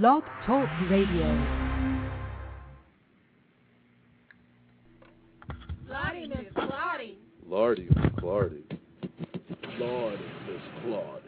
Blog Talk Radio. Lottie, Miss Claudie. Lardy, Miss Clardy. Lordy, Miss Claudie.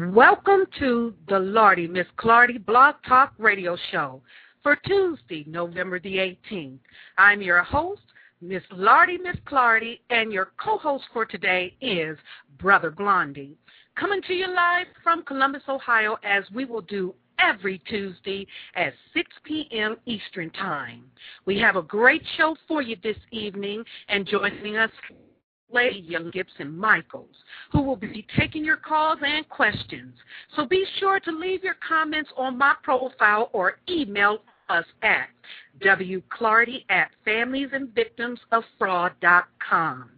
Welcome to the Lardy Miss Clardy Blog Talk Radio Show for Tuesday, November the 18th. I'm your host, Miss Lardy Miss Clardy, and your co-host for today is Brother Blondie. Coming to you live from Columbus, Ohio, as we will do every Tuesday at 6 p.m. Eastern Time. We have a great show for you this evening, and joining us Lady Young Gibson Michaels, who will be taking your calls and questions. So be sure to leave your comments on my profile or email us at wclardy at familiesandvictimsoffraud.com.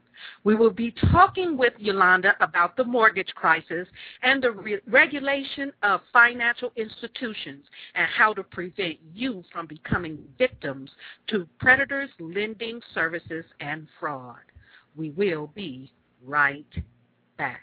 We will be talking with Yolanda about the mortgage crisis and the re- regulation of financial institutions and how to prevent you from becoming victims to predators, lending services, and fraud. We will be right back.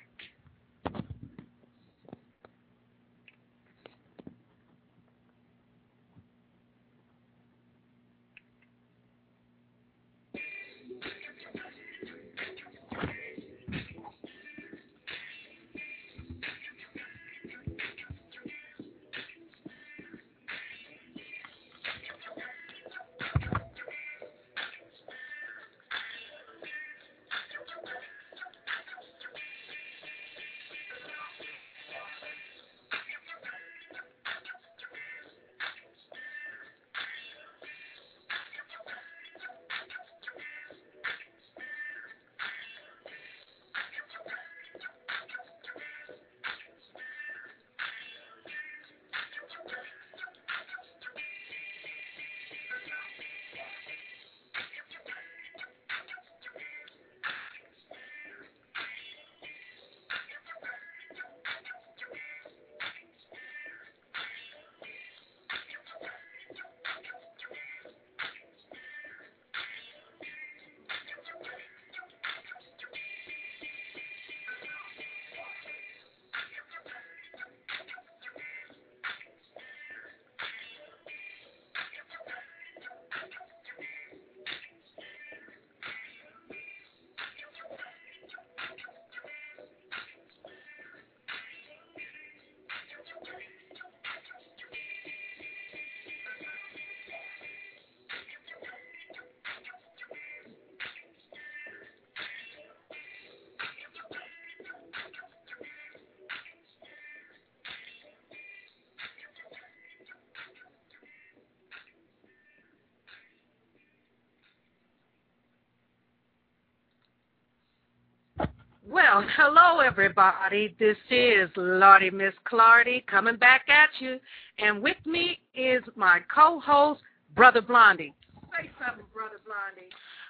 Well, hello everybody. This is Lardy Miss Clardy coming back at you, and with me is my co-host, Brother Blondie. Say something, Brother Blondie.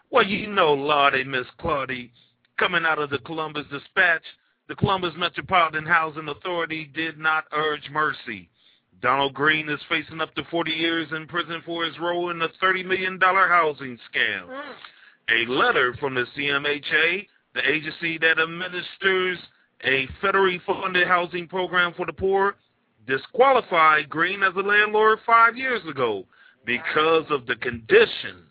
Well, you know, Lardy, Miss Clardy, coming out of the Columbus Dispatch, the Columbus Metropolitan Housing Authority did not urge mercy. Donald Green is facing up to 40 years in prison for his role in the $30 million housing scam. Mm. A letter from the CMHA, the agency that administers a federally funded housing program for the poor, disqualified Green as a landlord five years ago because of the condition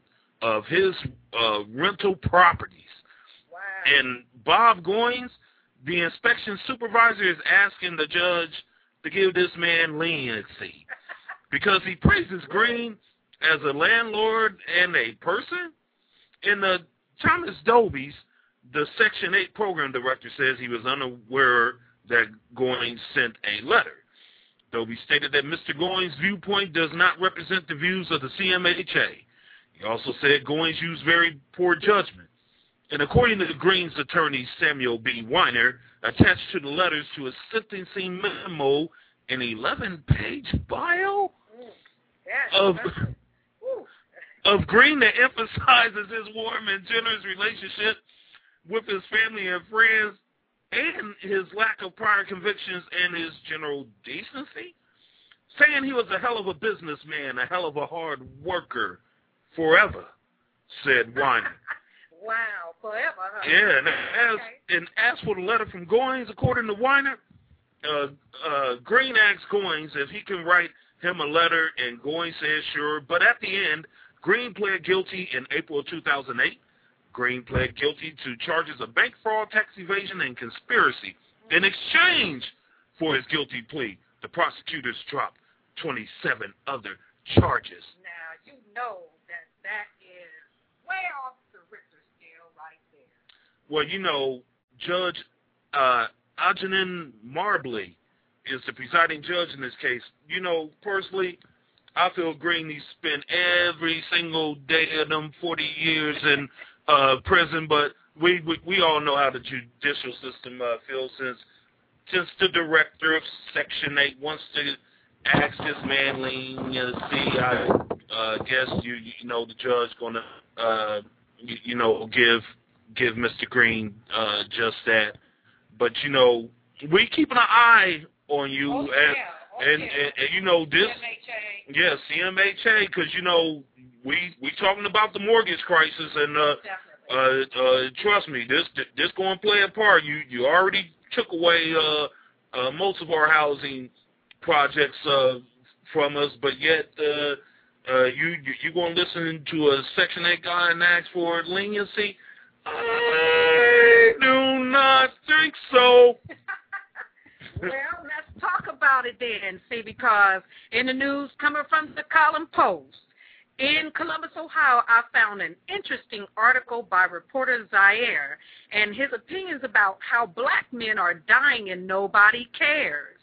of his uh, rental properties. Wow. And Bob Goins, the inspection supervisor, is asking the judge to give this man leniency because he praises Green as a landlord and a person. In the Thomas Dobies, the Section 8 program director says he was unaware that Goins sent a letter. Dobie stated that Mr. Goins' viewpoint does not represent the views of the CMHA. He also said Goins used very poor judgment. And according to the Green's attorney, Samuel B. Weiner, attached to the letters to a sentencing memo, an 11-page bio Yes, of of Green that emphasizes his warm and generous relationship with his family and friends and his lack of prior convictions and his general decency. saying he was a hell of a businessman, a hell of a hard worker, forever, said Weiner. wow, forever, huh? Yeah, and as Okay. and as for the letter from Goins, according to Weiner, uh, uh, Green asked Goins if he can write him a letter, and Goins said sure. But at the end, Green pled guilty in April of 2008. Green pled guilty to charges of bank fraud, tax evasion, and conspiracy. In exchange for his guilty plea, the prosecutors dropped 27 other charges. Now, you know that that is way off the Richter scale right there. Well, you know, Judge uh, Algenon Marbley is the presiding judge in this case. You know, personally, I feel Green needs to spend every single day of them 40 years in uh, prison, but we, we we all know how the judicial system uh, feels since since the director of Section 8 wants to ask this man see, I uh, guess you you know the judge gonna uh, you, you know give give Mr. Green uh, just that. But you know we keeping an eye on you oh, and, yeah. Oh, and, yeah. and and you know this Yes, CMHA, because you know we we talking about the mortgage crisis, and uh, uh, uh, trust me, this this going to play a part. You you already took away uh, uh, most of our housing projects uh, from us, but yet uh, uh, you you you going to listen to a Section 8 guy and ask for leniency? I do not think so. Well, let's talk about it then, see, because in the news coming from the Column Post, in Columbus, Ohio, I found an interesting article by reporter Zaire and his opinions about how black men are dying and nobody cares.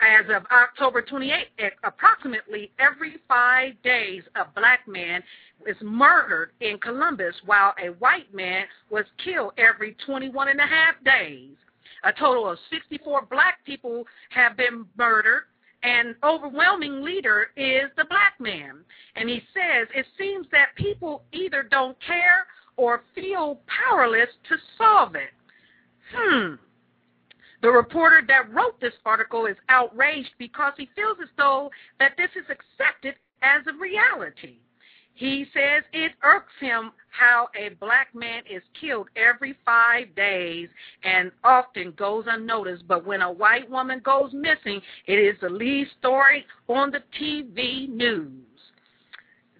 As of October 28th, approximately every five days, a black man is murdered in Columbus, while a white man was killed every 21 and a half days. A total of 64 black people have been murdered, and overwhelming leader is the black man. And he says it seems that people either don't care or feel powerless to solve it. Hmm. The reporter that wrote this article is outraged because he feels as though that this is accepted as a reality. He says it irks him how a black man is killed every five days and often goes unnoticed. But when a white woman goes missing, it is the lead story on the TV news.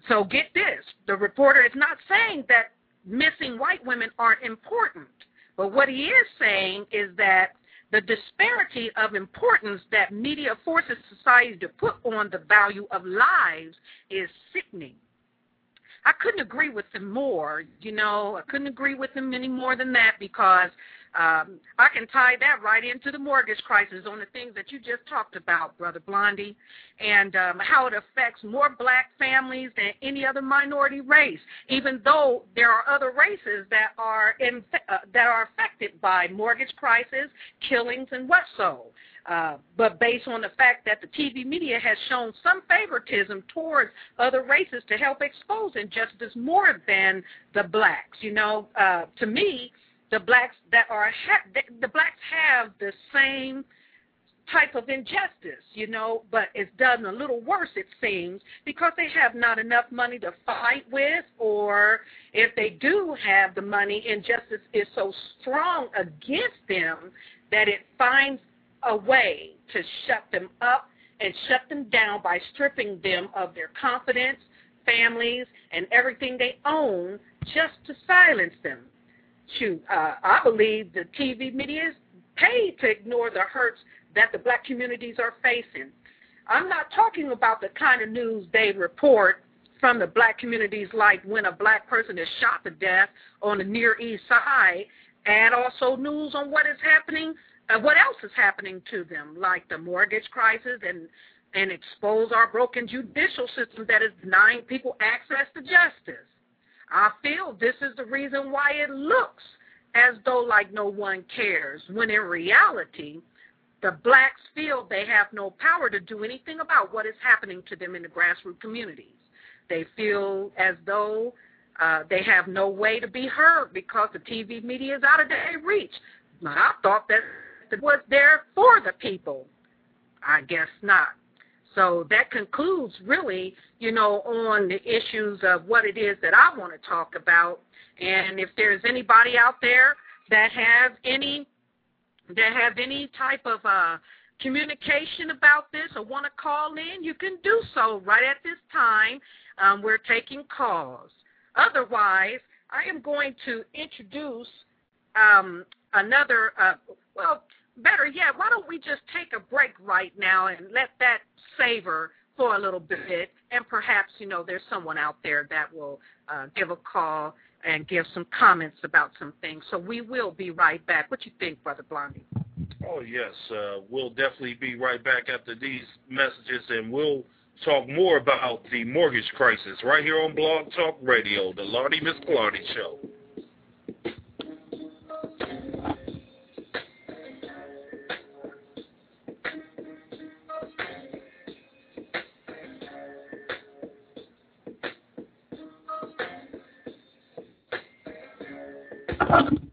So get this the reporter is not saying that missing white women aren't important, but what he is saying is that the disparity of importance that media forces society to put on the value of lives is sickening. I couldn't agree with him more. You know, I couldn't agree with him any more than that because um, I can tie that right into the mortgage crisis on the things that you just talked about, Brother Blondie, and um, how it affects more black families than any other minority race, even though there are other races that are in, uh, that are affected by mortgage crisis, killings, and what so. Uh, but based on the fact that the TV media has shown some favoritism towards other races to help expose injustice more than the blacks. You know, uh, to me, the blacks that are ha- the blacks have the same type of injustice, you know, but it's done a little worse, it seems, because they have not enough money to fight with, or if they do have the money, injustice is so strong against them that it finds a way to shut them up and shut them down by stripping them of their confidence, families, and everything they own just to silence them. Shoot, uh, I believe the TV media is paid to ignore the hurts that the black communities are facing. I'm not talking about the kind of news they report from the black communities like when a black person is shot to death on the Near East Side, and also news on what is happening uh, what else is happening to them, like the mortgage crisis and and expose our broken judicial system that is denying people access to justice. I feel this is the reason why it looks as though like no one cares, when in reality, the blacks feel they have no power to do anything about what is happening to them in the grassroots communities. They feel as though uh, they have no way to be heard because the TV media is out of their reach. I thought that was there for the people. I guess not. So that concludes really, you know, on the issues of what it is that I want to talk about. And if there's anybody out there that have any that have any type of uh, communication about this or want to call in, you can do so right at this time. Um, we're taking calls. Otherwise, I am going to introduce um, another, uh, well, better yet, why don't we just take a break right now and let that savor for a little bit, and perhaps, you know, there's someone out there that will uh, give a call and give some comments about some things. So we will be right back. What you think, Brother Blondie? Oh, yes. Uh, we'll definitely be right back after these messages, and we'll talk more about the mortgage crisis right here on Blog Talk Radio, the Lardy Miss Clardy Show. We gotta keep talking.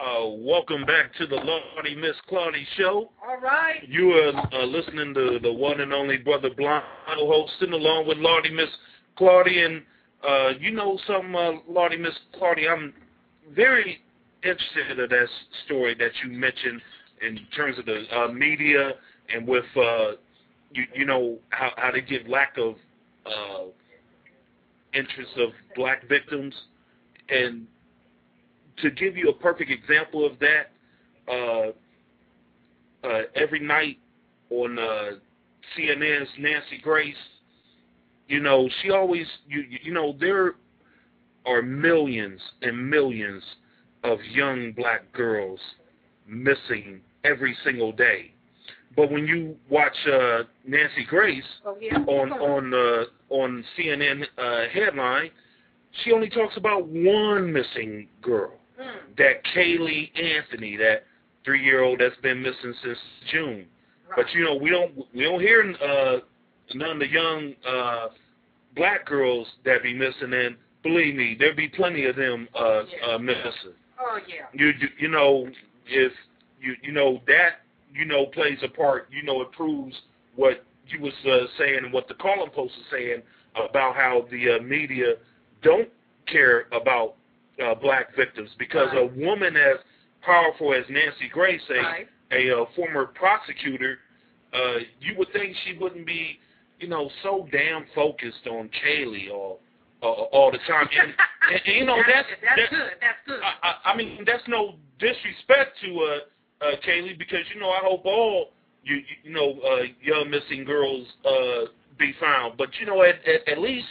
Uh, welcome back to the Lordy Miss Claudie show. All right. You are uh, listening to the one and only Brother Blonde hosting along with Lordy Miss Claudie, And uh, you know some uh, Lordy Miss Claudie. I'm very interested in that story that you mentioned in terms of the uh, media and with, uh, you, you know, how, how they give lack of uh, interest of black victims. And to give you a perfect example of that, uh, uh, every night on uh, CNN's Nancy Grace, you know, she always, you, you know, there are millions and millions of young black girls missing every single day. But when you watch uh, Nancy Grace Oh, yeah. on on uh, on CNN uh, headline, she only talks about one missing girl Mm, that Caylee Anthony, that three year old that's been missing since June. But you know, we don't we don't hear uh none of the young uh black girls that be missing and believe me, there be plenty of them uh uh missing. Oh, yeah. You you- you know, if you you know that you know plays a part, you know it proves what you was uh, saying and what the column post is saying about how the uh, media don't care about uh, black victims because Right. a woman as powerful as Nancy Grace, a Right. a uh, former prosecutor, uh, you would think she wouldn't be, you know, so damn focused on Caylee all uh, all the time. And, and, and you know that's that's that's good. That's good. I, I, I mean that's no disrespect to uh, uh, Caylee because you know I hope all you you- know uh, young missing girls uh, be found. But you know at, at at least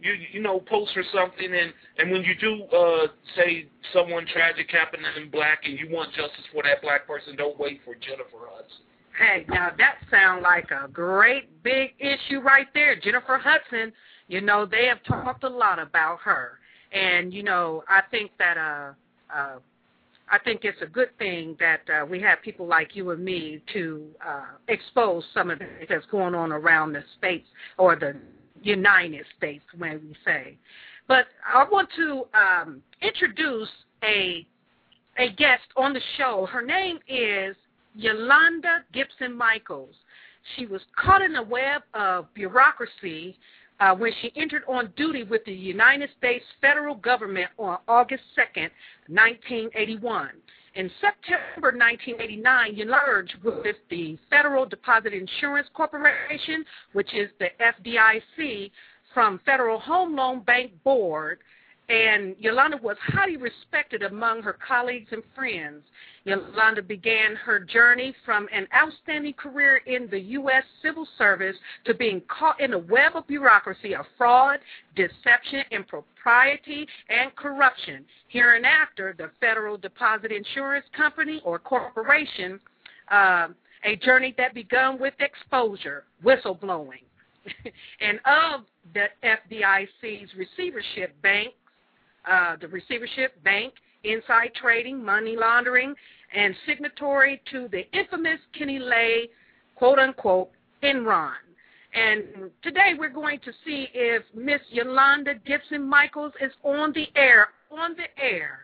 you you know post for something and and when you do uh say someone tragic happened in black and you want justice for that black person don't wait for Jennifer Hudson Hey, now that sounds like a great big issue right there. Jennifer Hudson, you know, they have talked a lot about her. And, you know, I think that uh uh I think it's a good thing that uh, we have people like you and me to uh, expose some of that's going on around the states or the United States, when we say. But I want to um, introduce a a guest on the show. Her name is Yolanda Gibson Michaels. She was caught in a web of bureaucracy uh, when she entered on duty with the United States federal government on August 2nd, 1981. In September 1989, you merged with the Federal Deposit Insurance Corporation, which is the FDIC, from Federal Home Loan Bank Board, and Yolanda was highly respected among her colleagues and friends. Yolanda began her journey from an outstanding career in the U.S. civil service to being caught in a web of bureaucracy of fraud, deception, impropriety, and corruption. Hereinafter, the Federal Deposit Insurance Company or Corporation, uh, a journey that began with exposure, whistleblowing, and of the FDIC's receivership bank, uh, the receivership bank, inside trading, money laundering, and signatory to the infamous Kenny Lay, quote unquote, Enron. And today we're going to see if Miss Yolanda Gibson Michaels is on the air. On the air.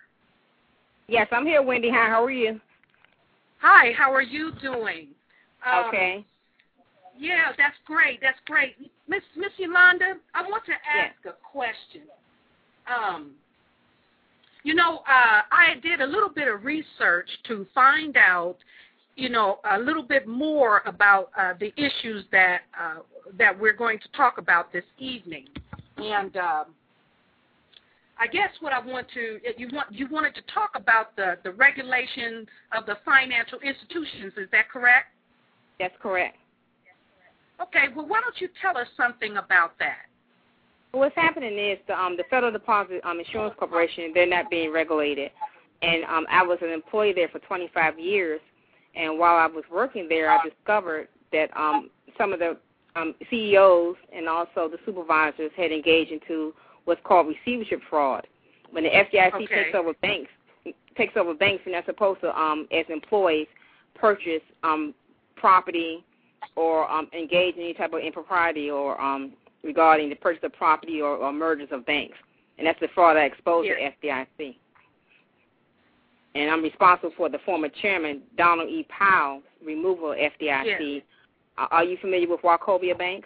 Yes, I'm here, Wendy. Hi, how are you? Hi, how are you doing? Um, okay. Yeah, that's great. That's great. Miss Miss Yolanda, I want to ask a question. Um, you know, uh, I did a little bit of research to find out, you know, a little bit more about uh, the issues that uh, that we're going to talk about this evening, and um, I guess what I want to you want you wanted to talk about the the regulation of the financial institutions. Is that correct? That's correct. Okay. Well, why don't you tell us something about that? What's happening is the um the Federal Deposit um Insurance Corporation they're not being regulated, and um I was an employee there for 25 years, and while I was working there, I discovered that um some of the um CEOs and also the supervisors had engaged into what's called receivership fraud. When the FDIC Okay. takes over banks, takes over banks, and they're supposed to um as employees purchase um property or um engage in any type of impropriety or um regarding the purchase of property or, or mergers of banks. And that's the fraud I exposed to FDIC. and I'm responsible for the former chairman Donald E. Powell's removal of FDIC. Yes. Uh, are you familiar with Wachovia Bank?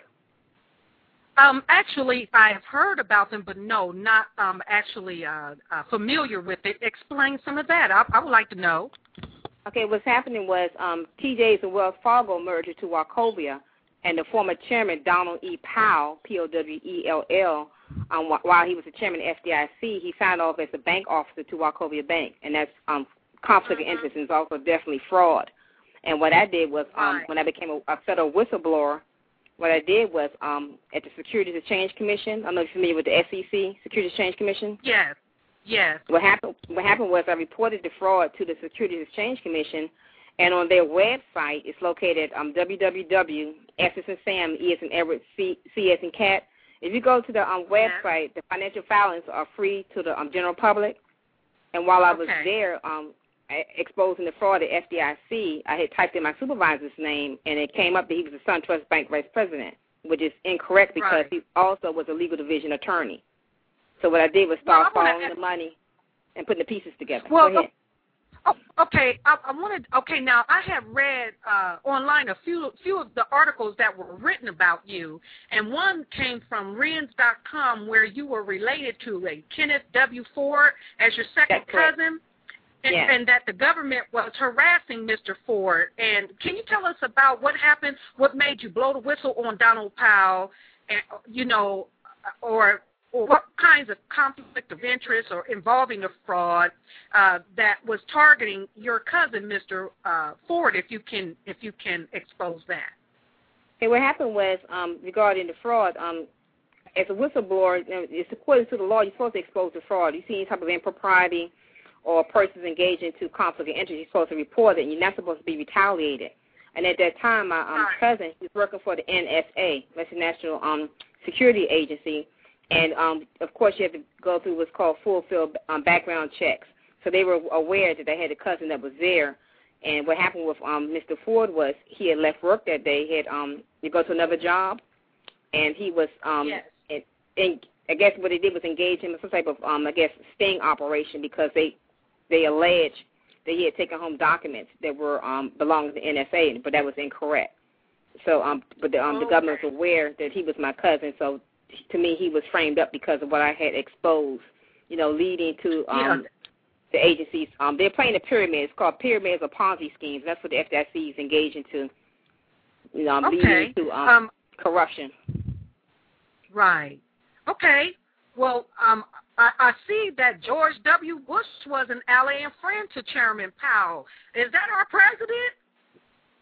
Um, actually, I've heard about them, but no, not um, actually uh, uh, familiar with it. Explain some of that. I, I would like to know. Okay, what's happening was um, TJ's and Wells Fargo merged to Wachovia, and the former chairman Donald E. Powell, P-O-W-E-L-L, um, while he was the chairman of FDIC, he signed off as a bank officer to Wachovia Bank, and that's um, conflict of interest and it's also definitely fraud. And what I did was, um, Right. when I became a, a federal whistleblower, what I did was um, at the Securities Exchange Commission. I don't know if you're familiar with the SEC, Securities Exchange Commission. Yes, yes. What happened? What happened was I reported the fraud to the Securities Exchange Commission, and on their website, it's located um, www. S as in Sam, E in Edward, C, C in Cat. If you go to the um, website, the financial filings are free to the um, general public. And while I was Okay. there um, exposing the fraud at FDIC, I had typed in my supervisor's name, and it came up that he was the SunTrust Bank vice president, which is incorrect because Right. he also was a legal division attorney. So what I did was start wanna following ask- the money and putting the pieces together. Well, Go ahead. Oh, okay. I, I wanted. Okay, now I have read uh, online a few few of the articles that were written about you, and one came from Renz.com where you were related to a Kenneth W. Ford as your second That's cousin, and, Yes. and that the government was harassing Mr. Ford. And can you tell us about what happened? What made you blow the whistle on Donald Powell? And you know, or or what kinds of conflict of interest or involving a fraud uh, that was targeting your cousin, Mr. Uh, Ford, if you can if you can expose that. Okay, what happened was um, regarding the fraud. Um, as a whistleblower, you know, it's according to the law, you're supposed to expose the fraud. You see any type of impropriety or persons engaged into conflict of interest, you're supposed to report it, and you're not supposed to be retaliated. And at that time, my um, Right. cousin, he was working for the NSA, that's the National um, Security Agency, and um, of course, you have to go through what's called full field um, background checks. So they were aware that they had a cousin that was there. And what happened with um, Mr. Ford was he had left work that day, he had um, to go to another job, and he was um, Yes. and, and I guess what they did was engage him in some type of um, I guess sting operation because they they alleged that he had taken home documents that were um, belonging to the NSA, but that was incorrect. So, um, but the, um, the Okay. government was aware that he was my cousin. So, to me, he was framed up because of what I had exposed. You know, leading to um, Yeah. the agencies. Um, they're playing a pyramid. It's called pyramids or Ponzi schemes. That's what the FDIC is engaging to. You know, Okay. leading to um, Um, corruption. right. Okay. Well, um, I, I see that George W. Bush was an ally and friend to Chairman Powell. Is that our president?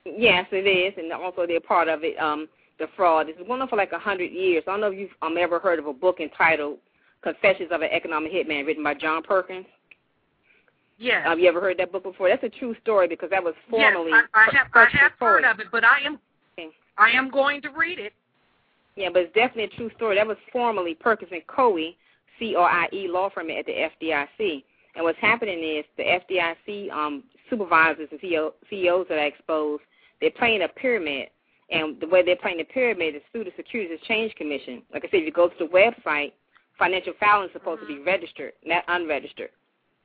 Yes, it is, and also they're part of it. Um, the fraud. It's been going on for like a hundred years. I don't know if you've um, ever heard of a book entitled "Confessions of an Economic Hitman," written by John Perkins. Yes. Have you ever heard that book before? That's a true story because that was formerly. yes, I, I have. I have heard of it, but I am. Okay. I am going to read it. Yeah, but it's definitely a true story. That was formerly Perkins and Coie, C-O-I-E law firm at the FDIC. And what's happening is the FDIC um, supervisors and CEO, CEOs that I exposed, they're playing a pyramid. And the way they're playing the pyramid is through the Securities Exchange Commission. Like I said, if you go to the website, financial filing is supposed to be registered, not unregistered.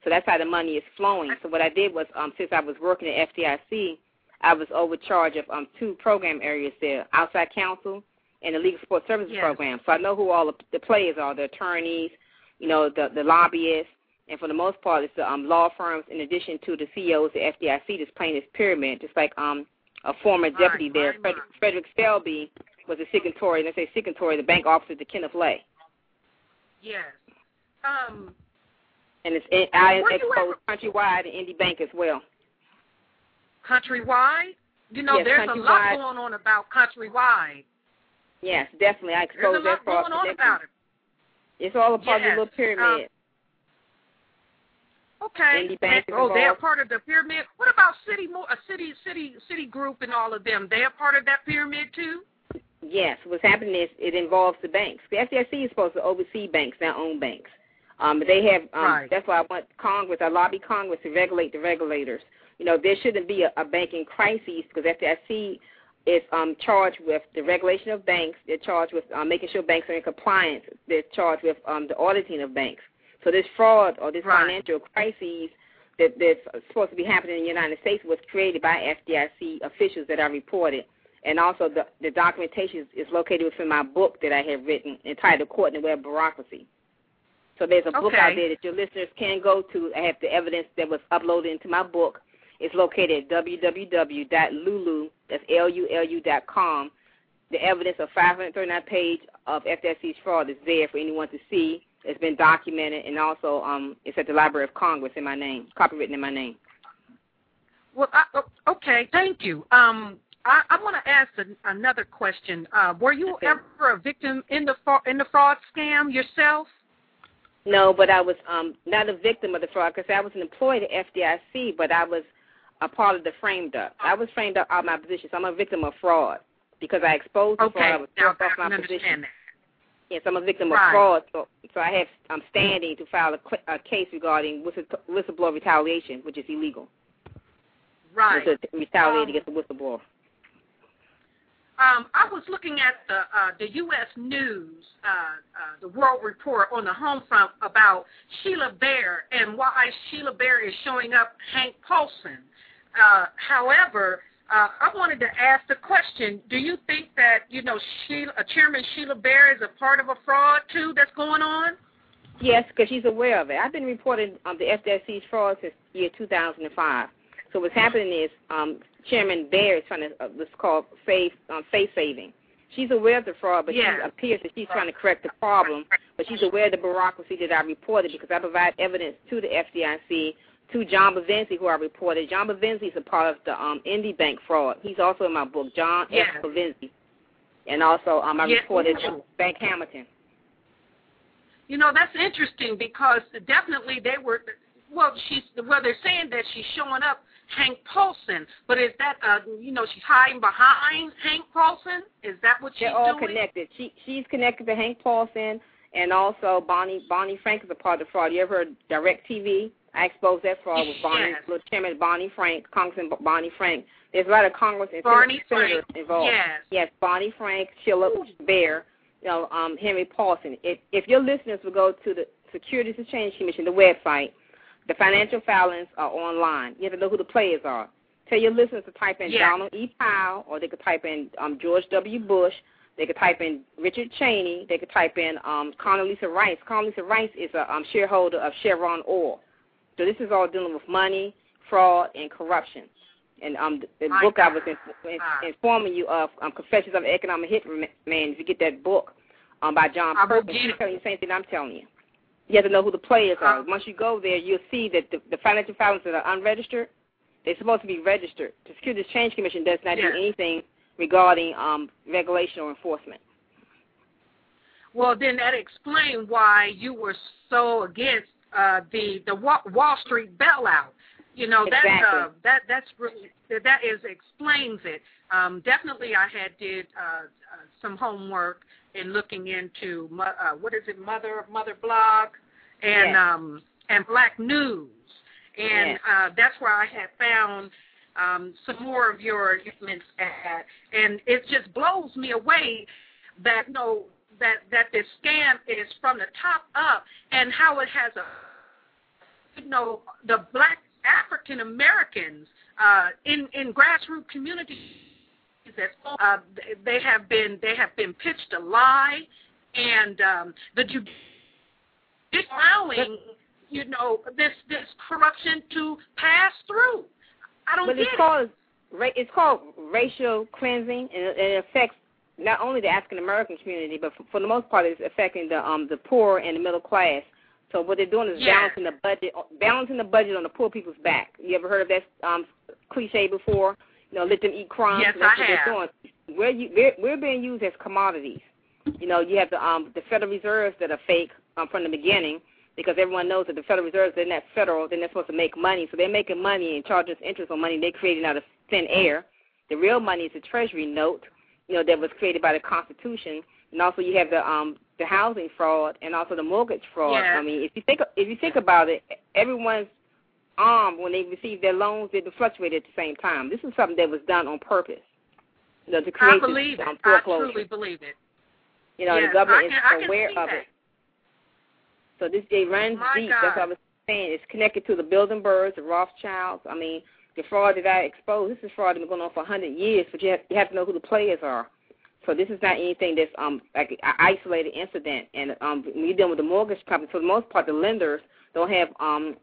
So that's how the money is flowing. So what I did was, um, since I was working at FDIC, I was overcharged of um, two program areas there, outside counsel and the legal support services Yes. program. So I know who all the, the players are, the attorneys, you know, the, the lobbyists, and for the most part, it's the um, law firms in addition to the CEOs, the FDIC, that's playing this pyramid, just like um, a former deputy there, right, Fred. Frederick Selby, was a signatory, and they say signatory, the bank officer to Kenneth Lay. Yes. Um. And it's in, I exposed Countrywide and Indy Bank as well. Countrywide. You know, Yes, there's a lot going on about Countrywide. Yes, definitely. I There's a exposed lot that fraud. going on about it. It's all a part Yes, of the little pyramid. um, Okay. Oh, they're part of the pyramid. What about city, mo- a city, city, Citigroup, and all of them? They're part of that pyramid too. Yes, what's happening is it involves the banks. The FDIC is supposed to oversee banks, not own banks. Um, they have. Um, Right. That's why I want Congress. I lobby Congress to regulate the regulators. You know, there shouldn't be a, a banking crisis because FDIC is um, charged with the regulation of banks. They're charged with um, making sure banks are in compliance. They're charged with um, the auditing of banks. So this fraud or this Right. financial crisis that that's supposed to be happening in the United States was created by FDIC officials that I reported, and also the the documentation is, located within my book that I have written entitled "Caught in the Web Bureaucracy." So there's a book out there that your listeners can go to. I have the evidence that was uploaded into my book. It's located at www.lulu, that's L-U-L-U dot com. The evidence of 539 page of FDIC's fraud is there for anyone to see. It's been documented, and also um, it's at the Library of Congress in my name, copywritten in my name. Well, I, o- okay, thank you. Um, I, I want to ask an, another question. Uh, were you ever a victim in the in the fraud scam yourself? No, but I was um, not a victim of the fraud because I was an employee of the FDIC, but I was a part of the framed up. I was framed up out of my position, so I'm a victim of fraud because I exposed the Okay, fraud. I was now off my understand position. that. Yes, I'm a victim Right. of fraud, so so I have I'm standing to file a, a case regarding whistle- whistleblower retaliation, which is illegal. Right. To retaliate Um, against the whistleblower. Um, I was looking at the uh, the U.S. News, uh, uh, the World Report on the home front about Sheila Bair and why Sheila Bair is showing up Hank Paulson. Uh, however, uh, I wanted to ask the question: Do you think that you know Sheila, uh, Chairman Sheila Bair is a part of a fraud too that's going on? Yes, because she's aware of it. I've been reporting um, the FDIC's fraud since year 2005. So what's happening is um, Chairman Bair is trying to uh, what's called face um, face saving. She's aware of the fraud, but Yes. she appears that she's trying to correct the problem. But she's aware of the bureaucracy that I reported because I provide evidence to the FDIC, to John Bovenzi, who I reported. John Bovenzi is a part of the um, Indie Bank fraud. He's also in my book, John Yes. F. Bovenzi. And also um, I Yes. reported Ooh. Bank Hamilton. You know, that's interesting because definitely they were. Well, she's well. They're saying that she's showing up Hank Paulson, but is that uh, you know, she's hiding behind Hank Paulson? Is that what she's doing? They're all doing? connected. She she's connected to Hank Paulson and also Bonnie Bonnie Frank is a part of the fraud. You ever heard DirecTV? I exposed that fraud with Bonnie Yes. with Chairman Bonnie Frank, Congressman Bonnie Frank. There's a lot of Congress and Barney senators Frank. involved. Yes. Yes, Bonnie Frank, Sheila Bair, you know, um, Henry Paulson. If if your listeners will go to the Securities and Exchange Commission, the website, the financial filings are online. You have to know who the players are. Tell your listeners to type in Yes. Donald E. Powell, or they could type in um, George W. Bush. They could type in Richard Cheney. They could type in um, Condoleezza Rice. Condoleezza Rice is a um, shareholder of Chevron Oil. So this is all dealing with money, fraud, and corruption. And um, the, My book I was in, in, informing you of, um, Confessions of an Economic Hitman, if you get that book um, by John Perkins, he's telling you the same thing I'm telling you. You have to know who the players are. Uh, Once you go there, you'll see that the, the financial filings that are unregistered, they're supposed to be registered. The Securities Exchange Commission does not Yes. do anything regarding um, regulation or enforcement. Well, then that explains why you were so against uh, the the Wall Street bailout. You know that Exactly. uh, that that's really that is explains it. Um, definitely, I had did uh, uh, some homework in looking into uh, what is it, Mother Mother Blog, and Yes. um, and Black News, and Yes. uh, that's where I had found um, some more of your statements at, and it just blows me away that you know that that this scam is from the top up and how it has a you know the black African Americans uh, in in grassroots communities that uh, they have been they have been pitched a lie and um, the allowing you know this this corruption to pass through. I don't But get it's it. called it's called racial cleansing, and it affects not only the African American community, but for, for the most part, it's affecting the um the poor and the middle class. So what they're doing is Yes. balancing the budget, balancing the budget on the poor people's back. You ever heard of that um cliche before? You know, let them eat crumbs. Yes, That's I what have. they're doing. We're, you, we're we're being used as commodities. You know, you have the um the Federal Reserves that are fake um, from the beginning because everyone knows that the Federal Reserves they're not federal, then they're supposed to make money, so they're making money and charging us interest on money they're creating out of thin air. The real money is a Treasury note, you know, that was created by the Constitution, and also you have the um the housing fraud and also the mortgage fraud. Yes. I mean, if you think if you think about it, everyone's arm when they receive their loans didn't fluctuate at the same time. This is something that was done on purpose, you know, to create I believe this it. um, I foreclosure. truly believe it. You know, yes, the government can, is aware of that. it. So this they runs My deep. God. That's why I was saying it's connected to the Bilderbergs, the Rothschilds. I mean, the fraud that I exposed, this is fraud that's been going on for 100 years, but you have, you have to know who the players are. So this is not anything that's um like an isolated incident. And um when you're dealing with the mortgage company, for the most part, the lenders don't have um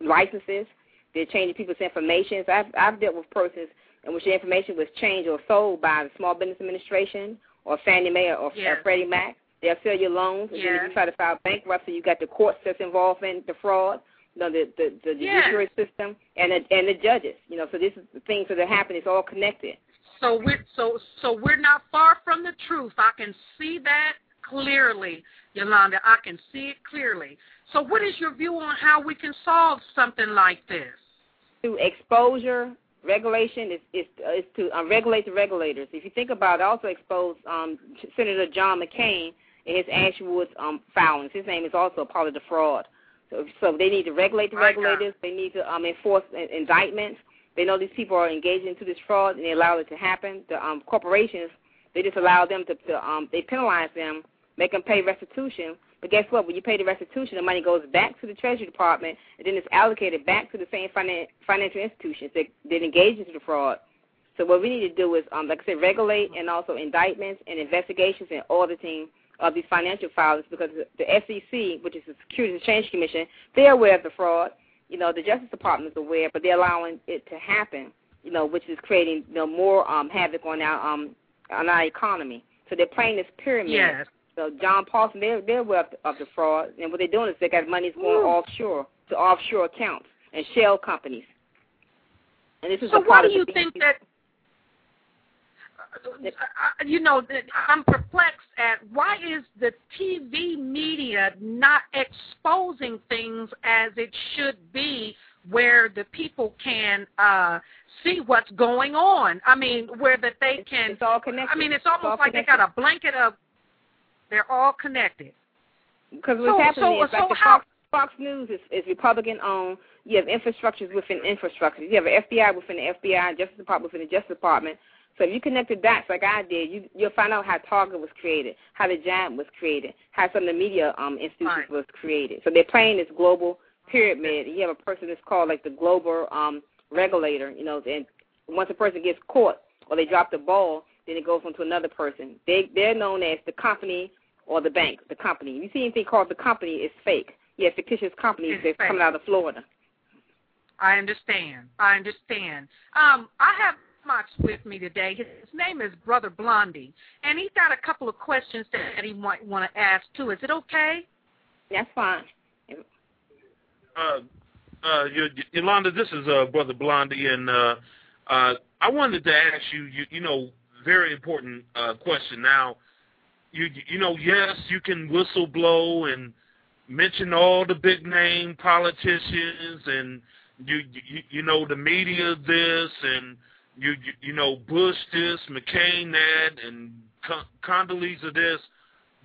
licenses. They're changing people's information. So I've I've dealt with persons in which the information was changed or sold by the Small Business Administration or Fannie Mae or, or Freddie Mac. They'll sell your loans, and yes. then if you try to file bankruptcy, you got the courts that's involved in the fraud know, the the, the judiciary system and the, and the judges. You know, so this is the things that are happening. It's all connected. So we're so so we're not far from the truth. I can see that clearly, Yolanda. I can see it clearly. So what is your view on how we can solve something like this? Through exposure, regulation is is, is to um, regulate the regulators. If you think about it, also expose um, Senator John McCain and his Ashwood um, filings. His name is also a part of the fraud. So, so they need to regulate the regulators. They need to um, enforce indictments. They know these people are engaging into this fraud, and they allow it to happen. The um, corporations, they just allow them to, to um, they penalize them, make them pay restitution. But guess what? When you pay the restitution, the money goes back to the Treasury Department, and then it's allocated back to the same finan- financial institutions that, that engage into the fraud. So what we need to do is, um, like I said, regulate and also indictments and investigations and auditing of these financial filings because the SEC, which is the Securities and Exchange Commission, they're aware of the fraud. You know, the Justice Department is aware, but they're allowing it to happen. You know, which is creating you know more um, havoc on our um, on our economy. So they're playing this pyramid. Yes. So John Paulson, they're they're aware of the, of the fraud, and what they're doing is they got money's going Ooh. offshore to offshore accounts and shell companies. And this is so a part why do of you think that you know, I'm perplexed at why is the TV media not exposing things as it should be, where the people can uh, see what's going on. I mean, where that they can. It's all connected. I mean, it's It's almost all like they got a blanket of. They're all connected. Because what's So- happening so- is like so how- Fox, Fox News is, is Republican owned. You have infrastructures within infrastructures. You have an FBI within the FBI, Justice Department within the Justice Department. So if you connect the dots like I did, you you'll find out how Target was created, how the Giant was created, how some of the media um institutions Right. was created. So they're playing this global pyramid. You have a person that's called like the global um regulator, you know, and once a person gets caught or they drop the ball, then it goes on to another person. They they're known as the company or the bank, the company. You see anything called the company, it's fake. Yeah, fictitious companies It's that's fake. coming out of Florida. I understand. I understand. Um, I have Mox with me today. His, his name is Brother Blondie, and he's got a couple of questions that he might want to ask too. Is it okay? That's fine. Uh, uh, Y- Y- Yolanda, this is uh, Brother Blondie, and uh, uh, I wanted to ask you, you, you know, very important uh, question. Now, you, you know, yes, you can whistle blow and mention all the big name politicians, and you, you, you know, the media this, and you, you, you know, Bush this, McCain that, and Con- Condoleezza this.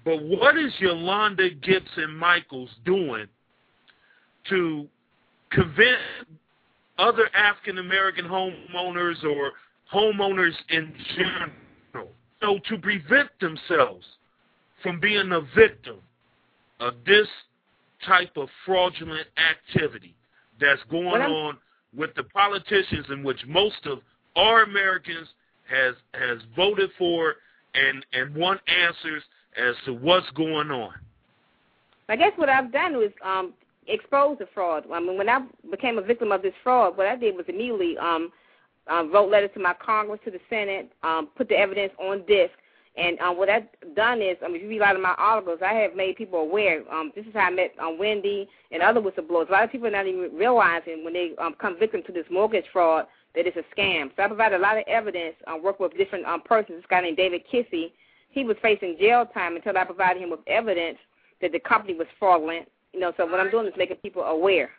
But what is Yolanda Gibson Michaels doing to convince other African American homeowners or homeowners in general so to prevent themselves from being a victim of this type of fraudulent activity that's going on with the politicians in which most of our Americans has has voted for and and want answers as to what's going on. I guess what I've done was um, expose the fraud. I mean, when I became a victim of this fraud, what I did was immediately um, uh, wrote letters to my Congress, to the Senate, um, put the evidence on disc. And um, what I've done is, I mean, if you read a lot of my articles, I have made people aware. Um, this is how I met um, Wendy and other whistleblowers. A lot of people are not even realizing when they um, come victim to this mortgage fraud that it's a scam. So I provided a lot of evidence. I work with different um, persons. This guy named David Kissy, he was facing jail time until I provided him with evidence that the company was fraudulent. You know, so what I'm doing is making people aware.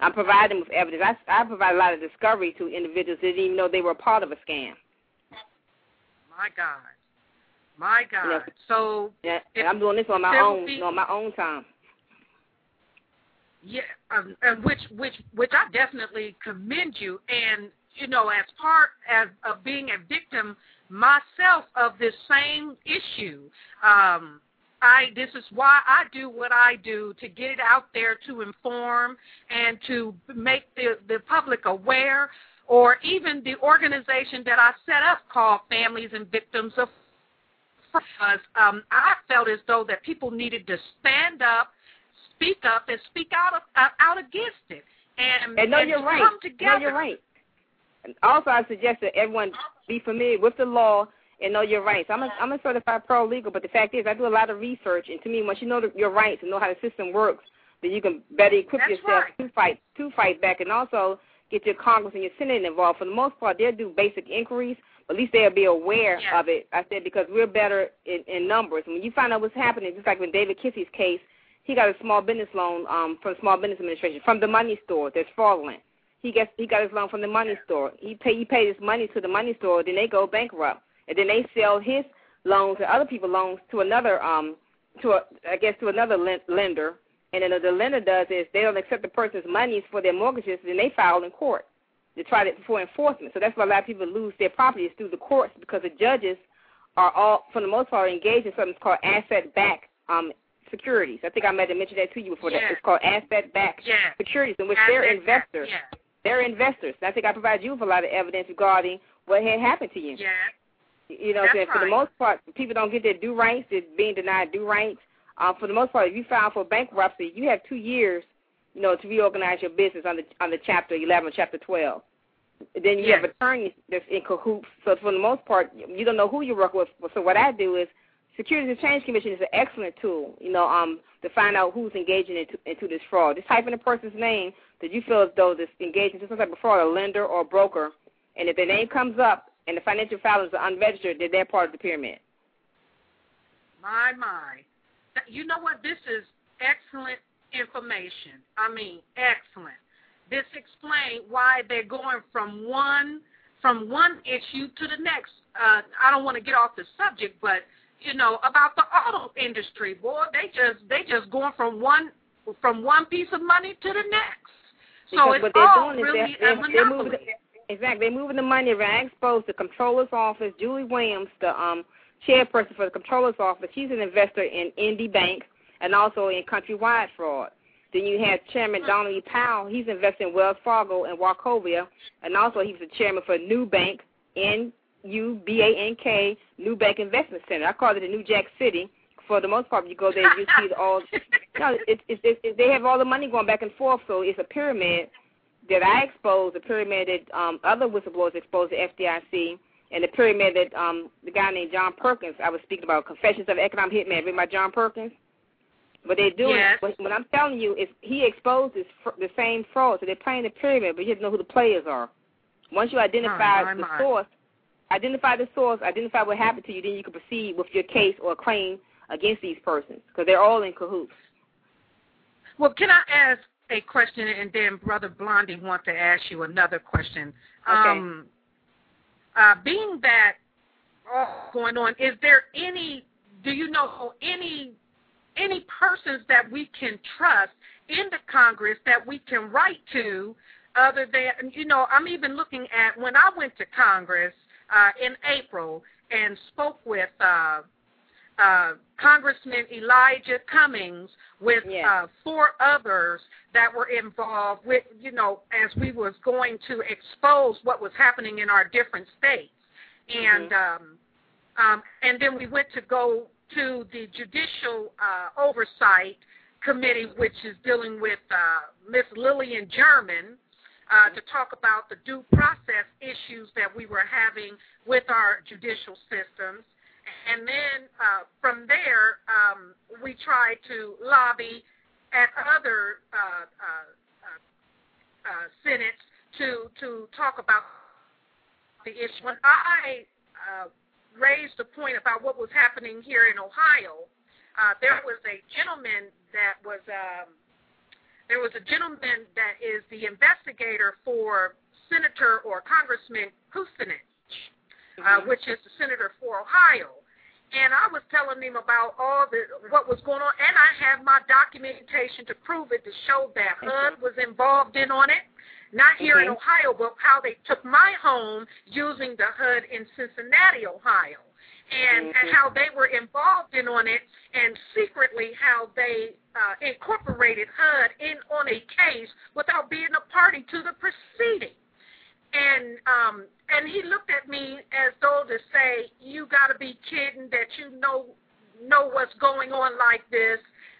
I'm providing them with evidence. I, I provide a lot of discovery to individuals that didn't even know they were a part of a scam. My God. My God. Yeah. So Yeah, I'm doing this on my own, people- you know, on my own time. Yeah, um, and which which which I definitely commend you. And you know, as part as of being a victim myself of this same issue, um, I this is why I do what I do to get it out there to inform and to make the the public aware or even the organization that I set up called Families and Victims of because um, I felt as though that people needed to stand up, speak up, and speak out of, uh, out against it, and, and no, and you're right. come together. No, you're right. Also, I suggest that everyone be familiar with the law and know your rights. I'm a I'm a certified paralegal, but the fact is, I do a lot of research, and to me, once you know the, your rights and know how the system works, then you can better equip That's yourself right. to fight to fight back, and also get your Congress and your Senate involved. For the most part, they'll do basic inquiries. But at least they'll be aware Yeah. of it. I said because we're better in, in numbers. When you find out what's happening, just like when David Kissey's case, he got a small business loan um, from Small Business Administration from the money store that's fraudulent. He gets he got his loan from the money store. He pay he paid his money to the money store. Then they go bankrupt, and then they sell his loans and other people's loans to another um to a, I guess to another lender. And then the lender does is they don't accept the person's monies for their mortgages, then they file in court to try to for enforcement. So that's why a lot of people lose their properties through the courts because the judges are all, for the most part, engaged in something called asset-backed um, securities. I think I might have mentioned that to you before. Yeah. That it's called asset-backed Yeah. securities, in which they're investors. Yeah. They're investors. And I think I provided you with a lot of evidence regarding what had happened to you. Yeah. You know, saying? for the most part, people don't get their due rights. They're being denied due rights. Uh, for the most part, if you file for bankruptcy, you have two years, you know, to reorganize your business under under Chapter 11, Chapter 12. Then you Yes. have attorneys that's in cahoots. So for the most part, you don't know who you work with. So what I do is, Securities Exchange Commission is an excellent tool, you know, um, to find out who's engaging into, into this fraud. Just type in a person's name that you feel as though this engaging in some type of fraud, a lender or a broker, and if their name comes up and the financial filings are unregistered, then they're part of the pyramid. My, my. You know what? This is excellent information. I mean, excellent. This explains why they're going from one from one issue to the next. Uh, I don't want to get off the subject, but you know about the auto industry, boy. They just they just going from one from one piece of money to the next. So Because it's what they're all doing is really they're, they're, they're moving. monopoly. Exactly, they're moving the money around. I exposed the controller's office, Julie Williams, the um chairperson for the controller's office. She's an investor in Indy Bank and also in Countrywide fraud. Then you have Chairman Donald E. Powell. He's invested in Wells Fargo and Wachovia, and also he's the chairman for New Bank, N U B A N K, New Bank Investment Center. I call it the New Jack City. For the most part, you go there, you see all. No, it's it's it, it, they have all the money going back and forth, so it's a pyramid that I exposed, the pyramid that um, other whistleblowers exposed to FDIC, and the pyramid that um, the guy named John Perkins, I was speaking about, Confessions of an Economic Hitman, written by John Perkins. What they're doing, Yes. what, what I'm telling you is he exposed this, fr- the same fraud. So they're playing the pyramid, but you have to know who the players are. Once you identify my, the source, identify the source, identify what happened to you, then you can proceed with your case or claim against these persons because they're all in cahoots. Well, can I ask a question, and then Brother Blondie wants to ask you another question. Okay. Um, uh, being that all going on, is there any? Do you know any any persons that we can trust in the Congress that we can write to? Other than you know, I'm even looking at when I went to Congress uh, in April and spoke with. Uh, uh, Congressman Elijah Cummings with Yes. uh, four others that were involved with, you know, as we was going to expose what was happening in our different states. And um, um, and then we went to go to the Judicial uh, Oversight Committee, which is dealing with uh, Miss Lillian German, uh, to talk about the due process issues that we were having with our judicial systems. And then uh, from there, um, we tried to lobby at other uh, uh, uh, uh, senates to to talk about the issue. When I raised the point about what was happening here in Ohio, there was a gentleman that was um, there was a gentleman that is the investigator for Senator or Congressman Kucinich, uh, mm-hmm. which is the senator for Ohio. And I was telling him about all the what was going on, and I have my documentation to prove it to show that mm-hmm. HUD was involved in on it. Not here in mm-hmm. Ohio, but how they took my home using the HUD in Cincinnati, Ohio. And, how they were involved in on it, and secretly how they uh, incorporated HUD in on a case without being a party to the proceeding. And um, and he looked at me as though to say, "You got to be kidding that you know know what's going on like this."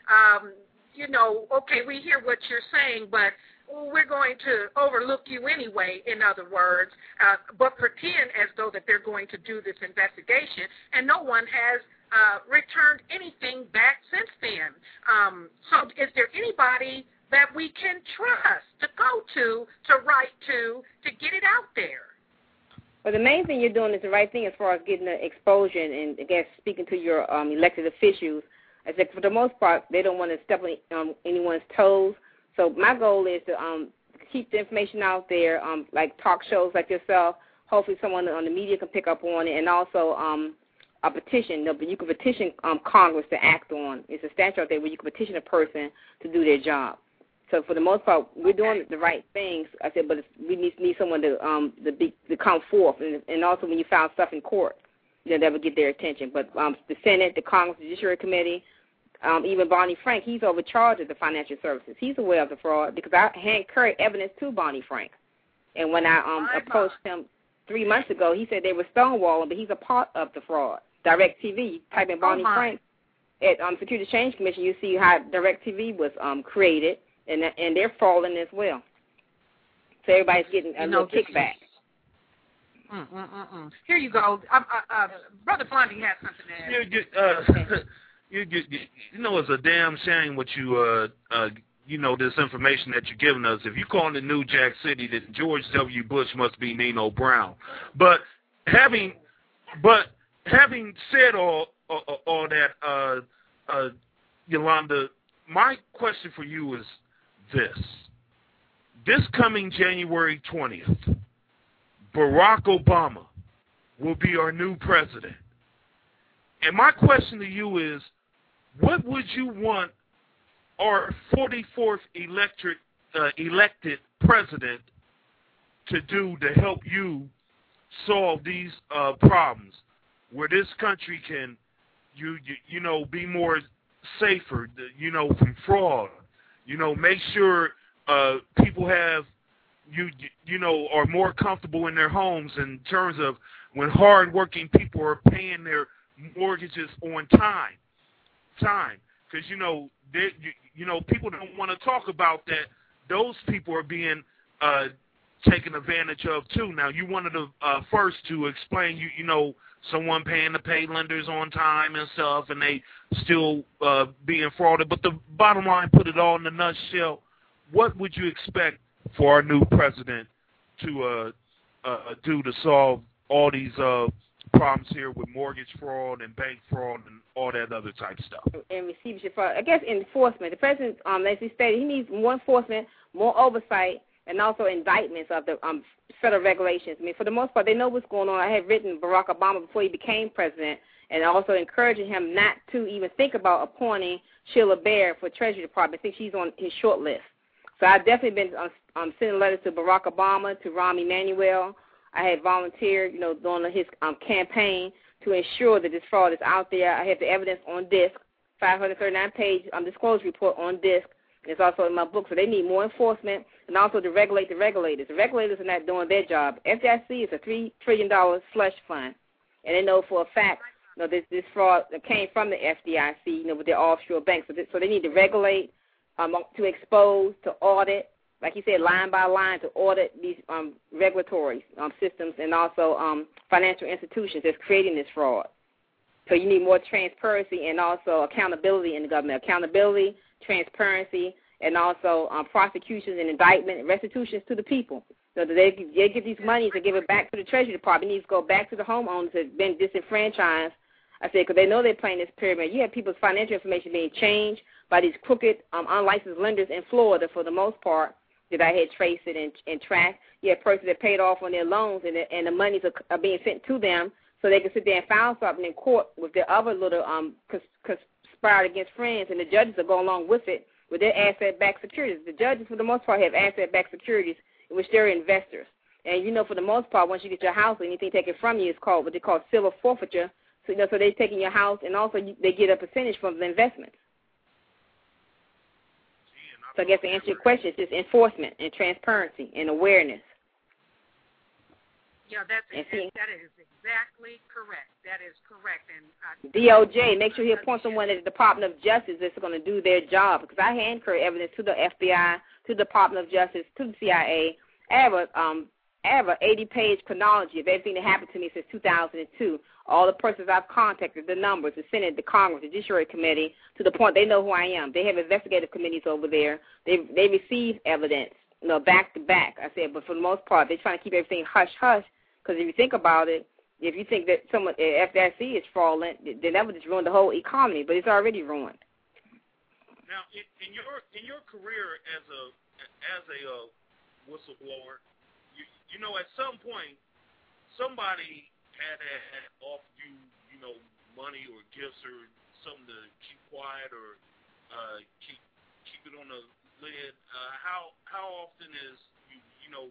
Um, you know, okay, we hear what you're saying, but we're going to overlook you anyway, in other words, uh, but pretend as though that they're going to do this investigation, and no one has uh, returned anything back since then. Um, so is there anybody that we can trust to go to, to write to, to get it out there? Well, the main thing you're doing is the right thing as far as getting the exposure and, I guess, speaking to your um, elected officials. I said for the most part, they don't want to step on um, anyone's toes. So my goal is to um, keep the information out there, um, like talk shows like yourself. Hopefully, someone on the media can pick up on it, and also um, a petition. You can petition um, Congress to act on. It's a statute out there where you can petition a person to do their job. So for the most part, we're doing the right things. I said, but we need need someone to um to be to come forth, and and also when you file stuff in court, you know that would get their attention. But um the Senate, the Congress, the Judiciary Committee, um, even Barney Frank, he's overcharged of the financial services. He's aware of the fraud because I hand carried evidence to Barney Frank. And when I um, approached him three months ago, he said they were stonewalling, but he's a part of the fraud. DirecTV, type in Barney oh Frank at um, Security Exchange Commission, you see how DirecTV was um, created, and and they're falling as well. So everybody's getting a you little know, kickback. Mm, mm, mm, mm. Here you go. Uh, uh, Brother Blondie has something to add. You, uh, you, you, you know, it's a damn shame what you, uh, uh, you know, this information that you're giving us. If you call it New Jack City, that George W. Bush must be Nino Brown. But having, but having said all, all, all that, uh, uh, Yolanda, my question for you is this. This coming January 20th, Barack Obama will be our new president. And my question to you is, what would you want our 44th electric, uh, elected president to do to help you solve these uh, problems, where this country can, you, you you know, be more safer, you know, from fraud, you know, make sure uh, people have you you know are more comfortable in their homes in terms of when hardworking people are paying their mortgages on time time because you know they, you, know people don't want to talk about that. Those people are being uh, taken advantage of too. Now you wanted to uh, first to explain you you know someone paying the pay lenders on time and stuff, and they still uh, being frauded. But the bottom line, put it all in a nutshell. What would you expect for our new president to uh, uh, do to solve all these uh, problems here with mortgage fraud and bank fraud and all that other type stuff. And receivership fraud. I guess enforcement. The president, um, as he stated, he needs more enforcement, more oversight, and also indictments of the um, federal regulations. I mean, for the most part, they know what's going on. I had written Barack Obama before he became president, and also encouraging him not to even think about appointing Sheila Bair for Treasury Department. I think she's on his short list. So I've definitely been um, um, sending letters to Barack Obama, to Rahm Emanuel, I had volunteered, you know, during his um, campaign to ensure that this fraud is out there. I have the evidence on disc, 539 page um, disclosure report on disc. It's also in my book, so they need more enforcement and also to regulate the regulators. The regulators are not doing their job. FDIC is a three trillion dollar slush fund, and they know for a fact, you know, this this fraud came from the FDIC, you know, with their offshore banks. So, so they need to regulate, um, to expose, to audit, like you said, line by line to audit these um, regulatory um, systems and also um, financial institutions that's creating this fraud. So you need more transparency and also accountability in the government. Accountability, transparency, and also um, prosecutions and indictment and restitutions to the people. So that they, they get these monies and give it back to the Treasury Department. It needs to go back to the homeowners that have been disenfranchised. I said, because they know they're playing this pyramid. You have people's financial information being changed by these crooked, um, unlicensed lenders in Florida for the most part that I had traced it and, and tracked. You had persons that paid off on their loans and the, and the monies are, are being sent to them so they can sit there and file something in court with their other little um conspired against friends, and the judges will go along with it with their asset-backed securities. The judges, for the most part, have asset-backed securities in which they're investors. And you know, for the most part, once you get your house anything taken from you, it's called what they call civil forfeiture. So you know, so they're taking your house, and also you, they get a percentage from the investment. So I guess to answer your question, it's just enforcement and transparency and awareness. Yeah, that's And see- that is exactly correct. That is correct. And DOJ, make sure he appoints someone at the Department of Justice that's going to do their job. Because I hand carry evidence to the FBI, to the Department of Justice, to the CIA. I have a um, I have an 80-page chronology of everything that happened to me since 2002. All the persons I've contacted, the numbers, the Senate, the Congress, the Judiciary Committee, to the point they know who I am. They have investigative committees over there. They they receive evidence, you know, back to back. I said, but for the most part, they're trying to keep everything hush hush. Because if you think about it, if you think that someone uh, FDIC is fraudulent, then that would just ruin the whole economy. But it's already ruined. Now, in, in your in your career as a as a uh, whistleblower, you know at some point somebody had had offered you you know money or gifts or something to keep quiet or uh, keep keep it on the lid. Uh, how how often is you you know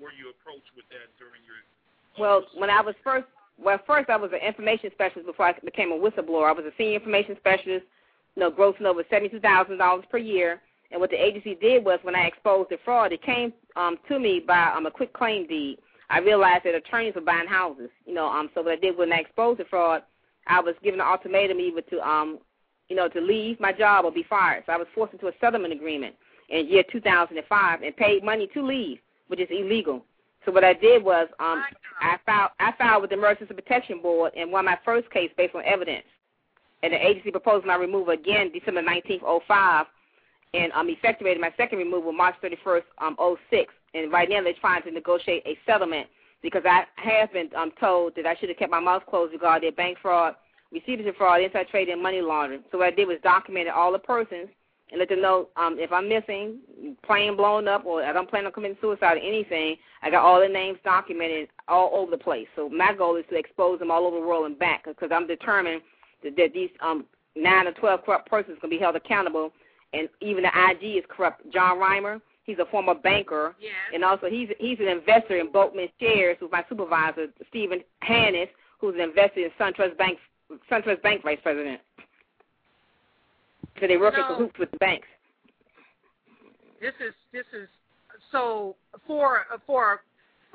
were you approached with that during your uh, Well, when I was first, well, first I was an information specialist before I became a whistleblower. I was a senior information specialist, you know, grossing over seventy-two thousand dollars per year. And what the agency did was, when I exposed the fraud, it came um, to me by um, a quitclaim deed. I realized that attorneys were buying houses, you know. Um, so what I did when I exposed the fraud, I was given an ultimatum either to, um, you know, to leave my job or be fired. So I was forced into a settlement agreement in year 2005 and paid money to leave, which is illegal. So what I did was um, I filed I filed with the Emergency Protection Board and won my first case based on evidence. And the agency proposed my removal again December 19th, 05, and um, effectuated my second removal March 31st, um, 06. And right now they're trying to negotiate a settlement because I have been um, told that I should have kept my mouth closed regarding bank fraud, receivership fraud, inside trading, and money laundering. So what I did was documented all the persons and let them know um, if I'm missing, plane blown up, or I don't plan on committing suicide or anything. I got all the names documented all over the place. So my goal is to expose them all over the world and back because I'm determined that, that these um, 9 or 12 corrupt persons can be held accountable. And even the IG is corrupt. Jon Rymer, he's a former banker. yes. And also, he's he's an investor in Boatman Shares, who's my supervisor, Stephen Hannis, who's an investor in SunTrust Bank, SunTrust Bank vice president. So they work in cahoots with the banks. this is this is so for for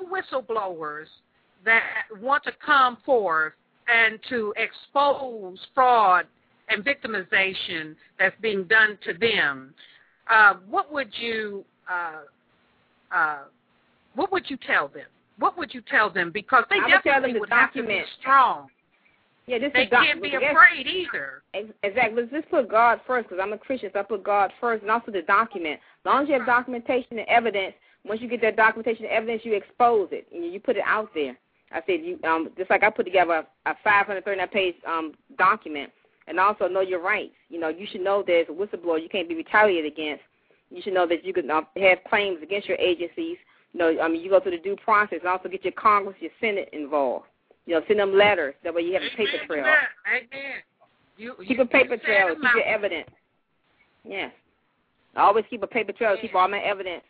whistleblowers that want to come forth and to expose fraud and victimization that's being done to them. Uh, what would you uh, uh, what would you tell them? What would you tell them? Because they I would tell definitely them to would have to be document. strong. Yeah, this They is doc- can't be afraid either. Exactly. Let's just put God first because I'm a Christian, so I put God first, and also the document. As long as you have documentation and evidence, once you get that documentation and evidence, you expose it and you put it out there. I said you um just like I put together a, a 539 page um document, and also know your rights. You know, you should know there's a whistleblower you can't be retaliated against. You should know that you can um, have claims against your agencies. You know, I mean, you go through the due process, and also get your Congress, your Senate involved. You know, send them letters. That way you have a paper trail. Amen. Amen. You, Keep a paper trail. Keep your evidence. Yes. I always keep a paper trail. Keep all my evidence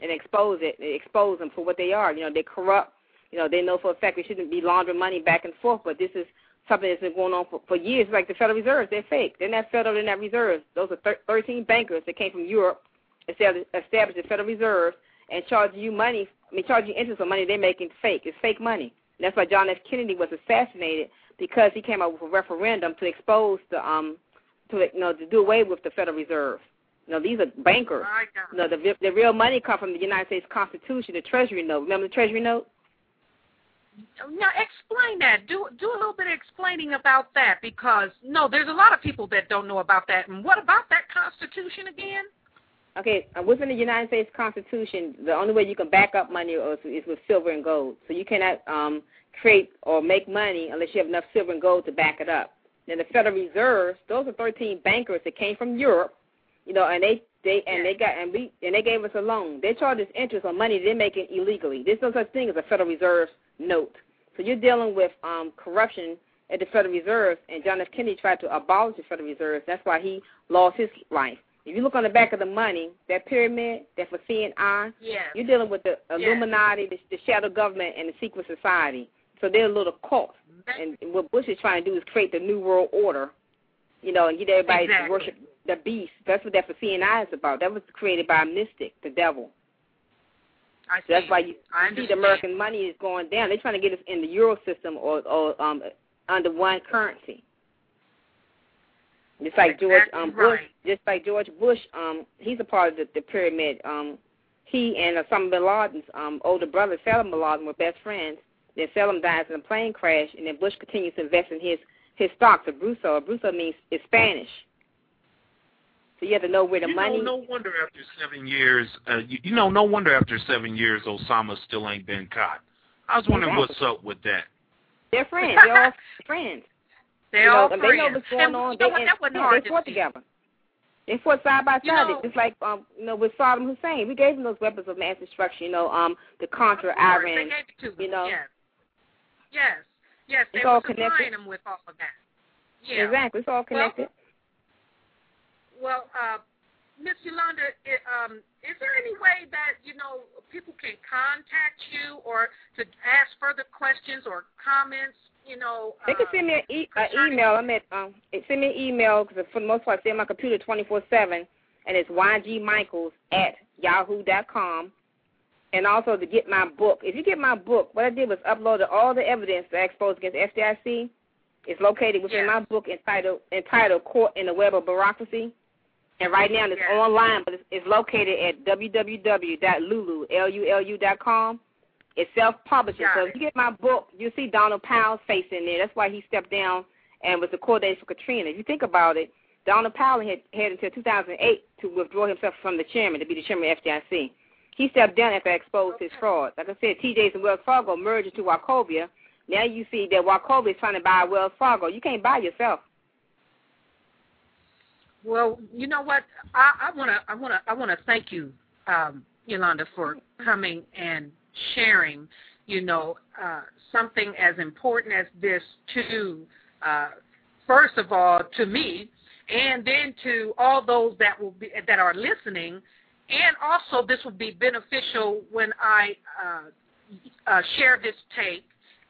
and expose it. Expose them for what they are. You know, they're corrupt. You know, they know for a fact we shouldn't be laundering money back and forth. But this is something that's been going on for, for years. Like the Federal Reserve, they're fake. They're not federal. They're not reserves. Those are thir- 13 bankers that came from Europe, established, established the Federal Reserve, and charge you money. I mean, charge you interest on money they're making fake. It's fake money. And that's why John F. Kennedy was assassinated because he came up with a referendum to expose the um to you know to do away with the Federal Reserve. You know, these are bankers. You know, the the real money come from the United States Constitution, the Treasury note. Remember the Treasury note? Now explain that. Do do a little bit of explaining about that because no, there's a lot of people that don't know about that. And what about that Constitution again? Okay, uh, within the United States Constitution, the only way you can back up money is, with silver and gold. So you cannot um, create or make money unless you have enough silver and gold to back it up. Then the Federal Reserve, those are 13 bankers that came from Europe, you know, and they they and they got and we and they gave us a loan. They charge us interest on money they're making illegally. There's no such thing as a Federal Reserve note. So you're dealing with um, corruption at the Federal Reserve, and John F. Kennedy tried to abolish the Federal Reserve. That's why he lost his life. If you look on the back of the money, that pyramid, that for seeing eye, Yes. you're dealing with the Illuminati, the, the shadow government, and the secret society. So they're a little cult. And what Bush is trying to do is create the new world order, you know, and get everybody exactly. to worship the beast. That's what that for CNI is about. That was created by a mystic, the devil. I So that's why you I see the American money is going down. They're trying to get us in the euro system or, or um, under one currency. Just like George um, Bush, just like George Bush, um, he's a part of the, the pyramid. Um, he and Osama bin Laden's um, older brother, Salem bin Laden, were best friends. Then Salem dies in a plane crash, and then Bush continues to invest in his his stocks. Arbusto, Arbusto means is Spanish. So you have to know where the you money. know, no wonder after seven years, uh, you, you know, no wonder after seven years, Osama still ain't been caught. I was wondering Exactly. what's up with that. They're friends. They're all friends. They're you know, all friends. they know what's going and on. You know they, what? and- That yeah, they to fought together. They fought side by side, You know- just like um, you know, with Saddam Hussein. We gave them those weapons of mass destruction. You know, um, the Contra, Of course, Iran. They gave it to them. you know. Yes. Yes. Yes. They It's were all connected. them with all of that. Yeah. Exactly, it's all connected. Well, uh, Miss Yolanda, um, is there any way that you know people can contact you or to ask further questions or comments? You know, they can uh, send me an e- a concerning- email. I'm at um, send me an email because for the most part, I stay on my computer 24 seven, and it's ygmichaels at yahoo dot com. And also to get my book. If you get my book, what I did was uploaded all the evidence that I exposed against FDIC. It's located within Yes. my book entitled entitled Caught in the Web of Bureaucracy. And right now it's Yes. online, but it's, it's located at www.lulu, L-U-L-U dot com. It's self-publishing. Got So it. if you get my book, you'll see Donald Powell's face in there. That's why he stepped down and was the coordinator for Katrina. If you think about it, Donald Powell had, had until 2008 to withdraw himself from the chairman, to be the chairman of FDIC. He stepped down after I exposed his fraud. Like I said, TJ's and Wells Fargo merged into Wachovia. Now you see that Wachovia is trying to buy Wells Fargo. You can't buy yourself. Well, you know what? I want to I want to I want to thank you, um, Yolanda, for coming and sharing. You know, uh, something as important as this to, uh, first of all, to me, and then to all those that will be that are listening, and also this will be beneficial when I uh, uh, share this tape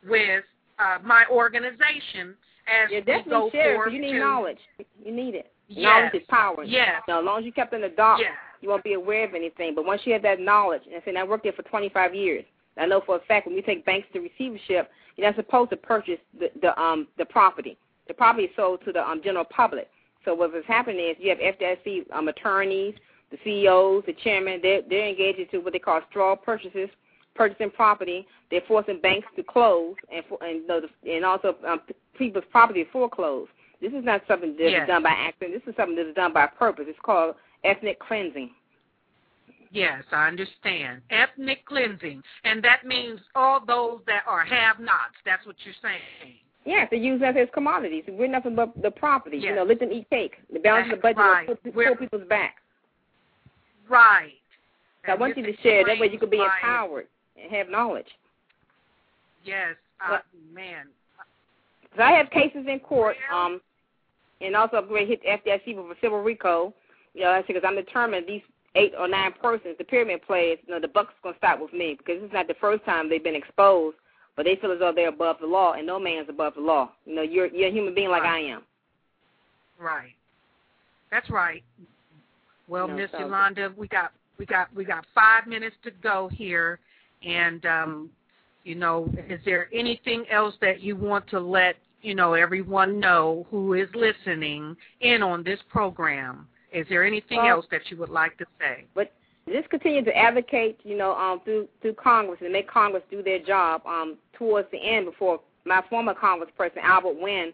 with uh, my organization as Yeah, we go share it, 'cause forward You need to knowledge. You need it. Yes. Knowledge is power. Yes. Now, as long as you kept in the dark, Yes. you won't be aware of anything. But once you have that knowledge, and I I worked there for 25 years. I know for a fact when we take banks to receivership, you're not supposed to purchase the, the um the property. The property is sold to the um general public. So what was happening is you have FDIC um attorneys, the CEOs, the chairman. They're they're engaged into what they call straw purchases, purchasing property. They're forcing banks to close and for, and and also um, people's property to foreclose. This is not something that is Yes. done by accident. This is something that is done by purpose. It's called ethnic cleansing. Yes, I understand. Ethnic cleansing. And that means all those that are have nots. That's what you're saying. Yes, they use us as commodities. We're nothing but the property. You know, let them eat cake. The balance of the budget Right. will put, pull people's back. Right. So I want you to share. That way you can be empowered and have knowledge. Yes. Uh, What- man. So I have cases in court, um, and also I'm going to hit the FDIC with a civil RICO. You know, that's because I'm determined these eight or nine persons, the pyramid players, you know, the buck's going to stop with me because this is not the first time they've been exposed, but they feel as though they're above the law, and no man's above the law. You know, you're you're a human being like I am. Right. That's right. Well, No, Miss so- Yolanda, we got we got we got five minutes to go here, and um, you know, is there anything else that you want to let you know everyone know who is listening in on this program? Is there anything Well- else that you would like to say? But just continue to advocate, you know, um, through through Congress and make Congress do their job. Um, towards the end, before my former Congressperson Albert Wynn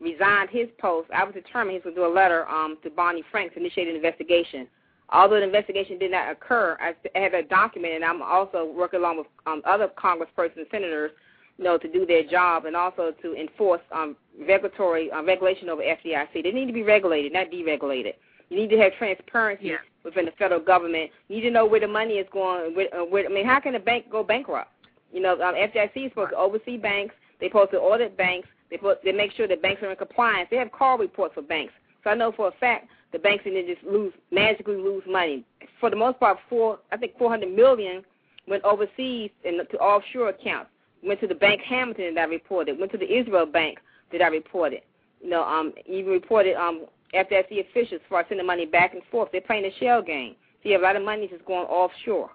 resigned his post, I was determined he was going to do a letter um, to Barney Frank's to initiate an investigation. Although the investigation did not occur, I have a document, and I'm also working along with um, other Congresspersons and senators, you know, to do their job and also to enforce um, regulatory uh, regulation over FDIC. They need to be regulated, not deregulated. You need to have transparency Yeah. within the federal government. You need to know where the money is going. Where, uh, where, I mean, how can a bank go bankrupt? You know, um, FDIC is supposed to oversee banks. They're supposed to audit banks. They put, they make sure that banks are in compliance. They have call reports for banks. So I know for a fact the banks didn't just lose magically lose money. For the most part, four I think 400 million went overseas and to offshore accounts. Went to the Bank Hamilton that I reported. Went to the Israel Bank that I reported. You know, um, even reported um FDIC officials for sending money back and forth. They're playing a shell game. See, a lot of money is just going offshore.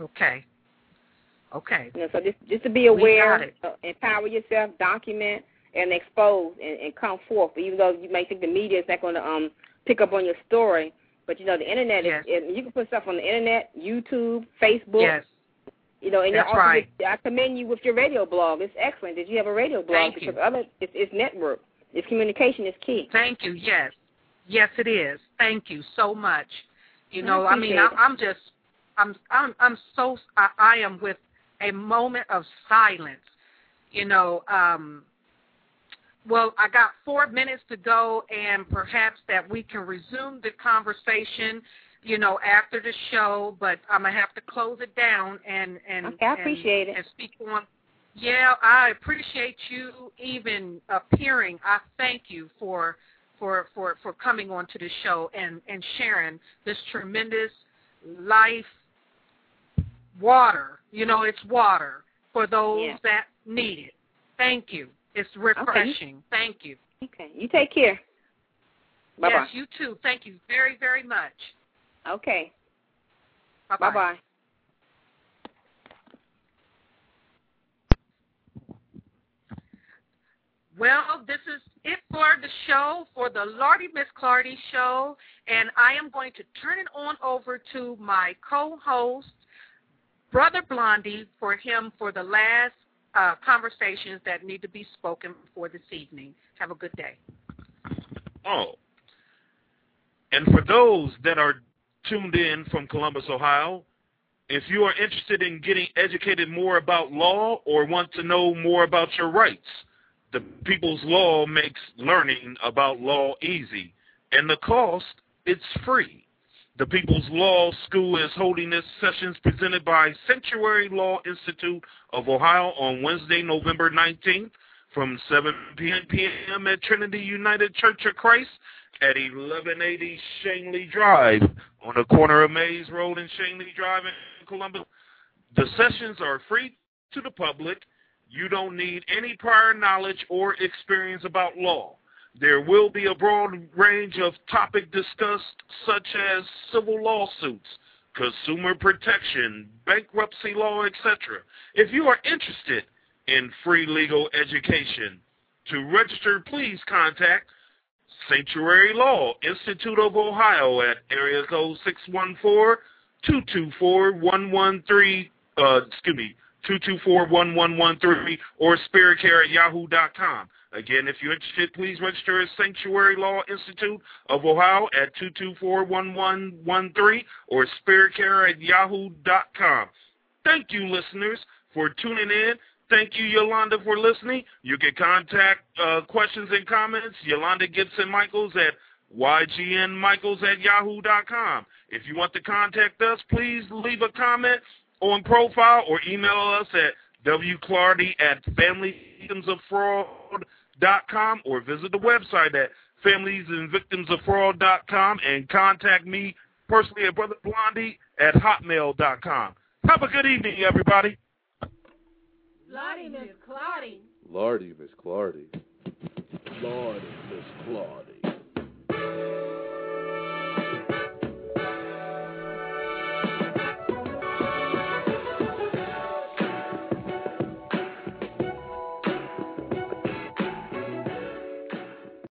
Okay. Okay. You know, so just just to be aware, uh, empower yourself, document, and expose, and, and come forth. But Even though you may think the media is not going to um pick up on your story, but you know the internet yes. is. You can put stuff on the internet, YouTube, Facebook. Yes. You know, and That's also right. I commend you with your radio blog. It's excellent that you have a radio blog Thank because you. other it's, it's network. It's communication is key. Thank you. Yes. Yes, it is. Thank you so much. You know, I mean, I, I'm just, I'm, I'm, I'm so, I, I am with a moment of silence. You know, um, well, I got four minutes to go, and perhaps that we can resume the conversation. You know, after the show, but I'm gonna have to close it down and and Okay, I and- it. and speak on. Yeah, I appreciate you even appearing. I thank you for for for for coming on to the show and and sharing this tremendous life water. You know, it's water for those Yeah. that need it. Thank you. It's refreshing. Thank you. Okay, you take care. Bye Yes, you too. Thank you very very much. Bye. Okay, Bye bye bye. Well, this is it for the show, for the Lardy Miss Clardy show, and I am going to turn it on over to my co-host, Brother Blondie, for him for the last uh, conversations that need to be spoken for this evening. Have a good day. Oh. And for those that are tuned in from Columbus, Ohio, if you are interested in getting educated more about law or want to know more about your rights, the People's Law makes learning about law easy. And the cost, it's free. The People's Law School is holding its sessions presented by Sanctuary Law Institute of Ohio on Wednesday, November 19th from 7 p.m. at Trinity United Church of Christ at 1180 Shanley Drive on the corner of Mays Road and Shanley Drive in Columbus. The sessions are free to the public. You don't need any prior knowledge or experience about law. There will be a broad range of topic discussed such as civil lawsuits, consumer protection, bankruptcy law, etc. If you are interested in free legal education, to register, please contact Sanctuary Law Institute of Ohio at area code 614-224-113, uh, excuse me, 224-1113 or spiritcare at yahoo.com. Again, if you're interested, please register at Sanctuary Law Institute of Ohio at 224-1113 or spiritcare at yahoo.com. Thank you, listeners, for tuning in. Thank you, Yolanda, for listening. You can contact uh, questions and comments, Yolanda Gibson Michaels at ygnmichaels at yahoo.com. If you want to contact us, please leave a comment on profile or email us at wclardy at familiesvictimsoffraud.com or visit the website at familiesandvictimsoffraud.com and contact me personally at Brother Blondie at hotmail.com. Have a good evening, everybody. Lardy Miss Clardy. Lardy Miss Clardy. Lardy Miss Clardy.